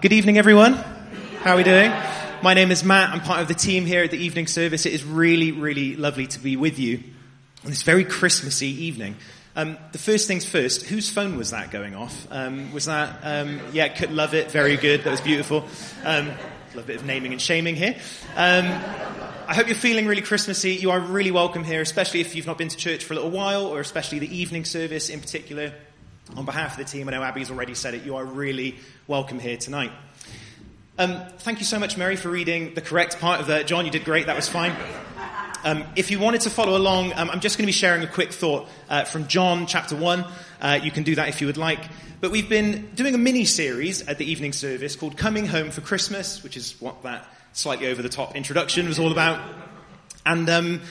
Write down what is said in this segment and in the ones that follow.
Good evening, everyone. How are we doing? My name is Matt. I'm part of the team here at the evening service. It is really, really lovely to be with you on this very Christmassy evening. Um, the first things first, whose phone was that going off? Um, was that, um, yeah, could love it, very good, that was beautiful. Um, a bit of naming and shaming here. Um, I hope you're feeling really Christmassy. You are really welcome here, especially if you've not been to church for a little while, or especially the evening service in particular. On behalf of the team, I know Abby's already said it, you are really welcome here tonight. Um, thank you so much, Mary, for reading the correct part of that. John, you did great, that was fine. Um, if you wanted to follow along, um, I'm just going to be sharing a quick thought uh, from John chapter 1. Uh, you can do that if you would like. But we've been doing a mini series at the evening service called Coming Home for Christmas, which is what that slightly over the top introduction was all about. And um,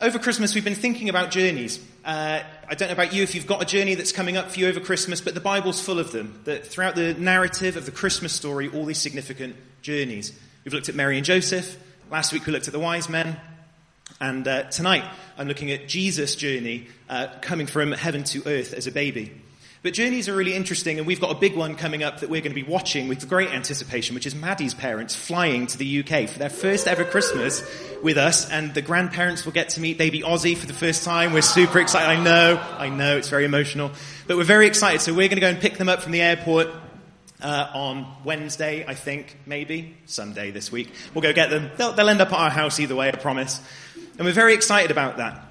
over Christmas, we've been thinking about journeys. Uh, I don't know about you if you've got a journey that's coming up for you over Christmas, but the Bible's full of them. That throughout the narrative of the Christmas story, all these significant journeys. We've looked at Mary and Joseph. Last week we looked at the wise men. And uh, tonight I'm looking at Jesus' journey uh, coming from heaven to earth as a baby. But journeys are really interesting, and we've got a big one coming up that we're going to be watching with great anticipation, which is Maddie's parents flying to the UK for their first ever Christmas with us, and the grandparents will get to meet baby Ozzy for the first time. We're super excited. I know, I know, it's very emotional, but we're very excited. So we're going to go and pick them up from the airport. Uh, on Wednesday, I think, maybe someday this week. We'll go get them. They'll, they'll end up at our house either way, I promise. And we're very excited about that.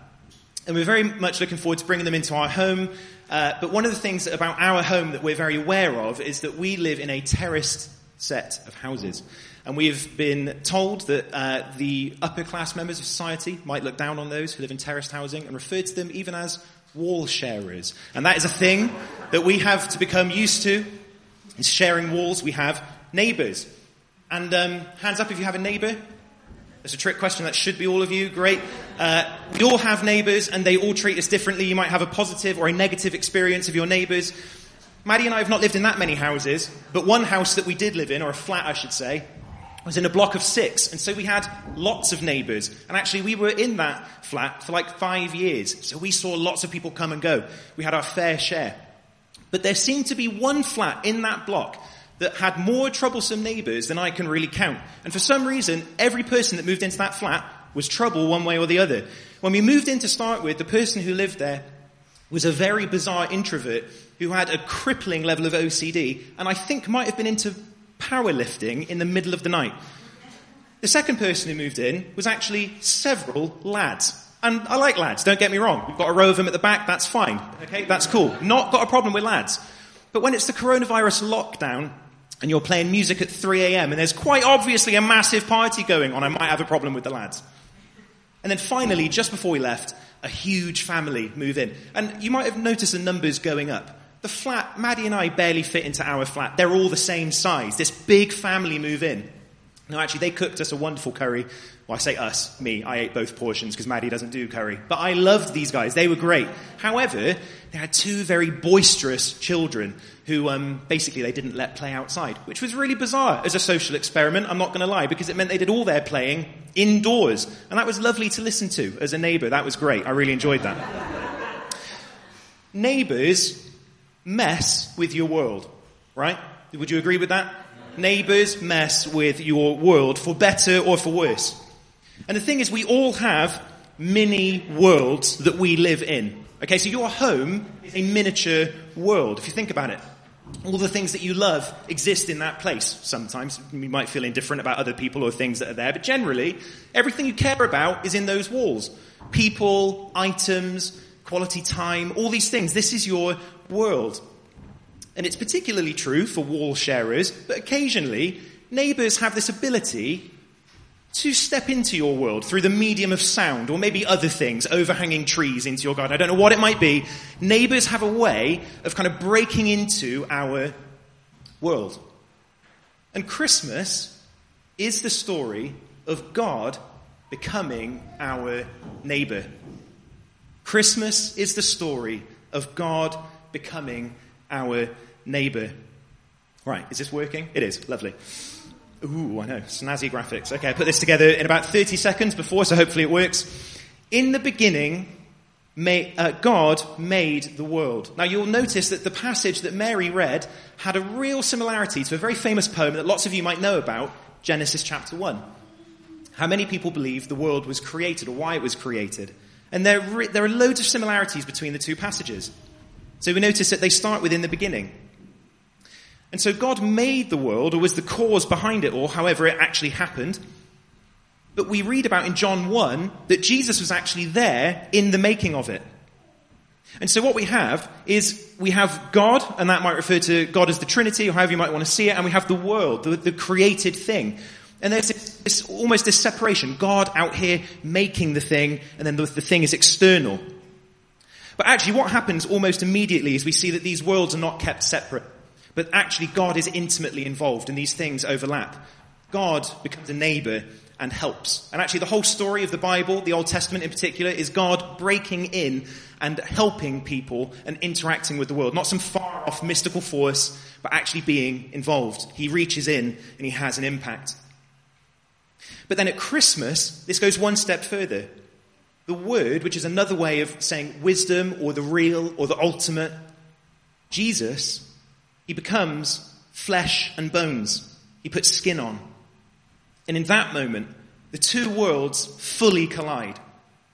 And we're very much looking forward to bringing them into our home. Uh, but one of the things about our home that we're very aware of is that we live in a terraced set of houses. And we've been told that uh, the upper class members of society might look down on those who live in terraced housing and refer to them even as wall sharers. And that is a thing that we have to become used to. Is sharing walls. We have neighbours. And um, hands up if you have a neighbour it's a trick question. That should be all of you. Great. Uh, we all have neighbours and they all treat us differently. You might have a positive or a negative experience of your neighbours. Maddie and I have not lived in that many houses, but one house that we did live in, or a flat I should say, was in a block of six. And so we had lots of neighbours. And actually we were in that flat for like five years. So we saw lots of people come and go. We had our fair share. But there seemed to be one flat in that block that had more troublesome neighbours than I can really count. And for some reason, every person that moved into that flat was trouble one way or the other. When we moved in to start with, the person who lived there was a very bizarre introvert who had a crippling level of OCD and I think might have been into powerlifting in the middle of the night. The second person who moved in was actually several lads. And I like lads, don't get me wrong. We've got a row of them at the back, that's fine. Okay, that's cool. Not got a problem with lads. But when it's the coronavirus lockdown, and you're playing music at 3am and there's quite obviously a massive party going on, I might have a problem with the lads. And then finally, just before we left, a huge family move in. And you might have noticed the numbers going up. The flat, Maddie and I barely fit into our flat. They're all the same size. This big family move in. No, actually, they cooked us a wonderful curry. Well, I say us, me. I ate both portions because Maddie doesn't do curry. But I loved these guys. They were great. However, they had two very boisterous children who um, basically they didn't let play outside, which was really bizarre as a social experiment. I'm not going to lie because it meant they did all their playing indoors, and that was lovely to listen to as a neighbour. That was great. I really enjoyed that. Neighbours mess with your world, right? Would you agree with that? Neighbours mess with your world for better or for worse. And the thing is, we all have mini worlds that we live in. Okay, so your home is a miniature world, if you think about it. All the things that you love exist in that place. Sometimes you might feel indifferent about other people or things that are there, but generally, everything you care about is in those walls. People, items, quality time, all these things. This is your world. And it's particularly true for wall sharers, but occasionally neighbours have this ability to step into your world through the medium of sound or maybe other things, overhanging trees into your garden. I don't know what it might be. Neighbours have a way of kind of breaking into our world. And Christmas is the story of God becoming our neighbour. Christmas is the story of God becoming our neighbour. Right, is this working? It is. Lovely. Ooh, I know. Snazzy graphics. Okay, I put this together in about 30 seconds before, so hopefully it works. In the beginning May, uh, God made the world. Now you'll notice that the passage that Mary read had a real similarity to a very famous poem that lots of you might know about, Genesis chapter 1. How many people believe the world was created or why it was created? And there, there are loads of similarities between the two passages. So we notice that they start within the beginning. And so God made the world, or was the cause behind it, or however it actually happened. But we read about in John 1 that Jesus was actually there in the making of it. And so what we have is we have God, and that might refer to God as the Trinity, or however you might want to see it, and we have the world, the, the created thing. And there's this, this, almost this separation. God out here making the thing, and then the, the thing is external. But actually what happens almost immediately is we see that these worlds are not kept separate. But actually God is intimately involved and these things overlap. God becomes a neighbor and helps. And actually the whole story of the Bible, the Old Testament in particular, is God breaking in and helping people and interacting with the world. Not some far off mystical force, but actually being involved. He reaches in and he has an impact. But then at Christmas, this goes one step further. The Word, which is another way of saying wisdom or the real or the ultimate, Jesus, he becomes flesh and bones. He puts skin on. And in that moment, the two worlds fully collide.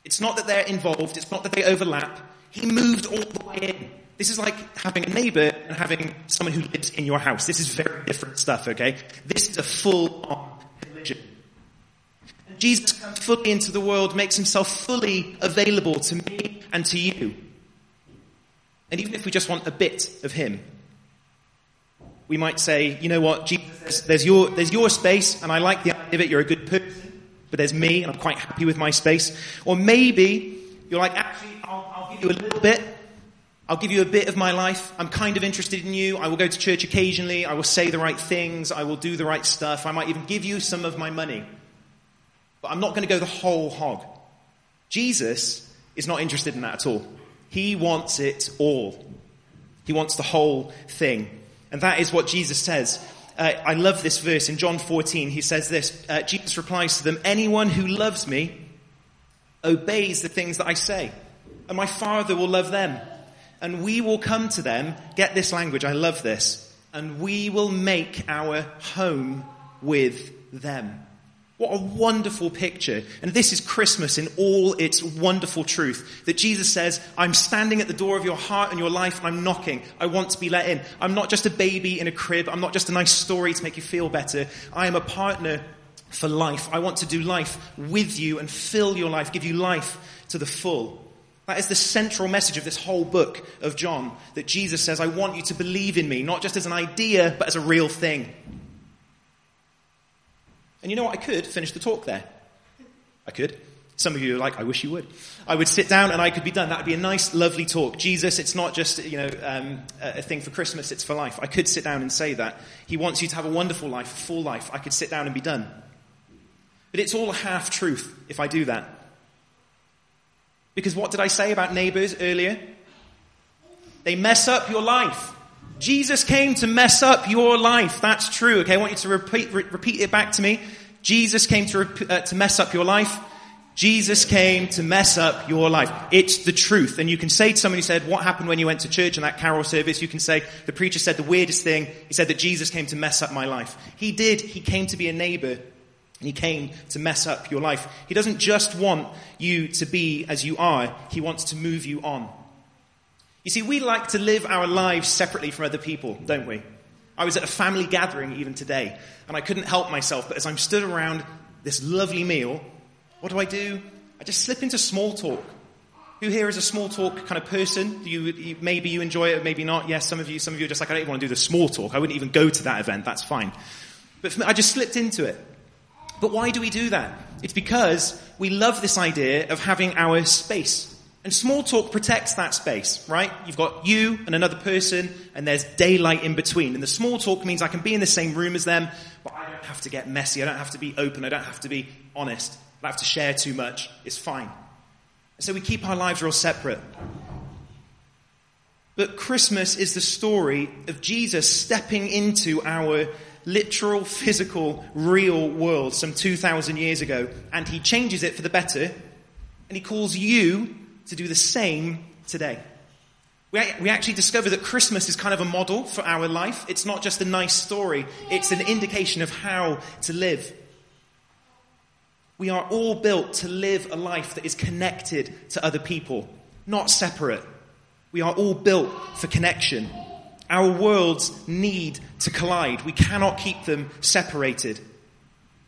It's not that they're involved, it's not that they overlap. He moved all the way in. This is like having a neighbor and having someone who lives in your house. This is very different stuff, okay? This is a full on. Jesus comes fully into the world, makes himself fully available to me and to you. And even if we just want a bit of him, we might say, you know what, Jesus, there's, your, there's your space, and I like the idea of it, you're a good person, but there's me, and I'm quite happy with my space. Or maybe you're like, actually, I'll, I'll give you a little bit, I'll give you a bit of my life. I'm kind of interested in you. I will go to church occasionally. I will say the right things. I will do the right stuff. I might even give you some of my money. But I'm not going to go the whole hog. Jesus is not interested in that at all. He wants it all. He wants the whole thing. And that is what Jesus says. Uh, I love this verse in John 14. He says this uh, Jesus replies to them, Anyone who loves me obeys the things that I say, and my Father will love them. And we will come to them. Get this language, I love this. And we will make our home with them. What a wonderful picture. And this is Christmas in all its wonderful truth. That Jesus says, I'm standing at the door of your heart and your life I'm knocking. I want to be let in. I'm not just a baby in a crib. I'm not just a nice story to make you feel better. I am a partner for life. I want to do life with you and fill your life, give you life to the full. That is the central message of this whole book of John. That Jesus says, I want you to believe in me, not just as an idea, but as a real thing. And you know what? I could finish the talk there. I could. Some of you are like, I wish you would. I would sit down and I could be done. That would be a nice, lovely talk. Jesus, it's not just, you know, um, a thing for Christmas, it's for life. I could sit down and say that. He wants you to have a wonderful life, a full life. I could sit down and be done. But it's all a half truth if I do that. Because what did I say about neighbors earlier? They mess up your life. Jesus came to mess up your life. That's true. Okay, I want you to repeat, re- repeat it back to me. Jesus came to, rep- uh, to mess up your life. Jesus came to mess up your life. It's the truth. And you can say to someone who said, what happened when you went to church in that carol service? You can say, the preacher said the weirdest thing. He said that Jesus came to mess up my life. He did. He came to be a neighbor. And he came to mess up your life. He doesn't just want you to be as you are. He wants to move you on. You see, we like to live our lives separately from other people, don't we? I was at a family gathering even today, and I couldn't help myself, but as I'm stood around this lovely meal, what do I do? I just slip into small talk. Who here is a small talk kind of person? You, you, maybe you enjoy it, maybe not. Yes, some of you, some of you are just like, I don't even want to do the small talk. I wouldn't even go to that event. That's fine. But me, I just slipped into it. But why do we do that? It's because we love this idea of having our space. And small talk protects that space, right? You've got you and another person, and there's daylight in between. And the small talk means I can be in the same room as them, but I don't have to get messy. I don't have to be open. I don't have to be honest. I don't have to share too much. It's fine. So we keep our lives real separate. But Christmas is the story of Jesus stepping into our literal, physical, real world some 2,000 years ago. And he changes it for the better. And he calls you to do the same today. We, we actually discover that Christmas is kind of a model for our life. It's not just a nice story, it's an indication of how to live. We are all built to live a life that is connected to other people, not separate. We are all built for connection. Our worlds need to collide. We cannot keep them separated.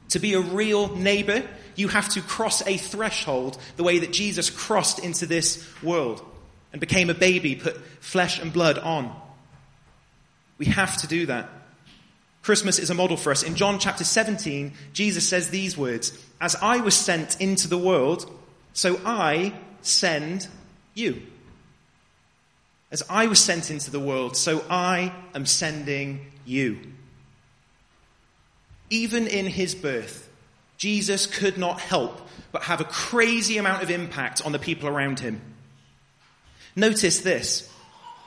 To be a real neighbor, you have to cross a threshold the way that Jesus crossed into this world and became a baby, put flesh and blood on. We have to do that. Christmas is a model for us. In John chapter 17, Jesus says these words As I was sent into the world, so I send you. As I was sent into the world, so I am sending you. Even in his birth, Jesus could not help but have a crazy amount of impact on the people around him. Notice this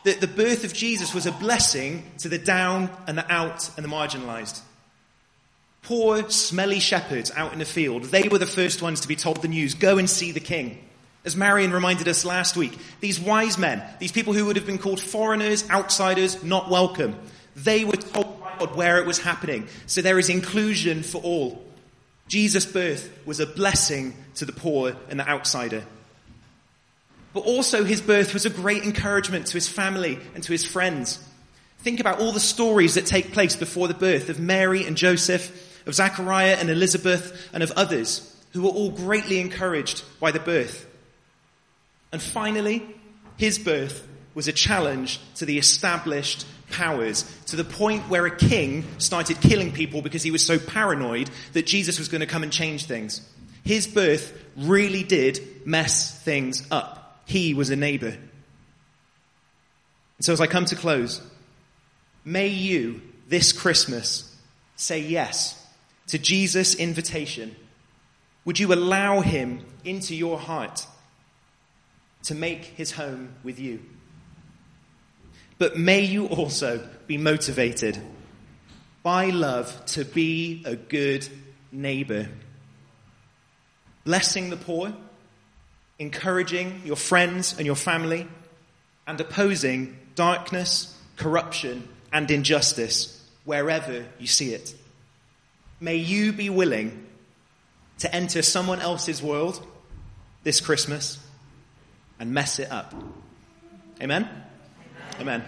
that the birth of Jesus was a blessing to the down and the out and the marginalized. Poor, smelly shepherds out in the field, they were the first ones to be told the news go and see the king. As Marion reminded us last week, these wise men, these people who would have been called foreigners, outsiders, not welcome, they were told by God where it was happening. So there is inclusion for all. Jesus' birth was a blessing to the poor and the outsider. But also his birth was a great encouragement to his family and to his friends. Think about all the stories that take place before the birth of Mary and Joseph, of Zachariah and Elizabeth, and of others who were all greatly encouraged by the birth. And finally, his birth was a challenge to the established powers to the point where a king started killing people because he was so paranoid that Jesus was going to come and change things. His birth really did mess things up. He was a neighbor. And so as I come to close, may you this Christmas say yes to Jesus' invitation. Would you allow him into your heart to make his home with you? But may you also be motivated by love to be a good neighbor. Blessing the poor encouraging your friends and your family, and opposing darkness, corruption, and injustice wherever you see it. May you be willing to enter someone else's world this Christmas and mess it up. Amen? Amen.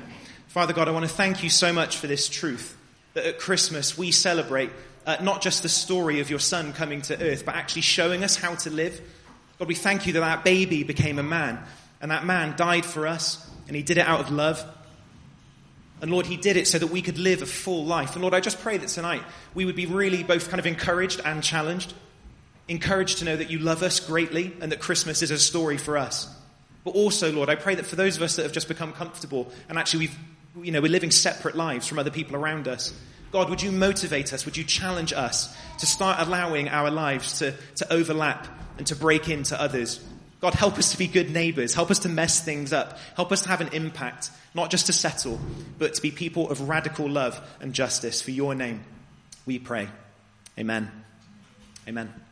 Father God, I want to thank you so much for this truth that at Christmas we celebrate uh, not just the story of your son coming to earth, but actually showing us how to live God, we thank you that that baby became a man, and that man died for us, and he did it out of love. And Lord, he did it so that we could live a full life. And Lord, I just pray that tonight we would be really both kind of encouraged and challenged. Encouraged to know that you love us greatly and that Christmas is a story for us. But also, Lord, I pray that for those of us that have just become comfortable and actually we've, you know, we're living separate lives from other people around us, God, would you motivate us? Would you challenge us to start allowing our lives to, to overlap and to break into others. God, help us to be good neighbors. Help us to mess things up. Help us to have an impact, not just to settle, but to be people of radical love and justice. For your name, we pray. Amen. Amen.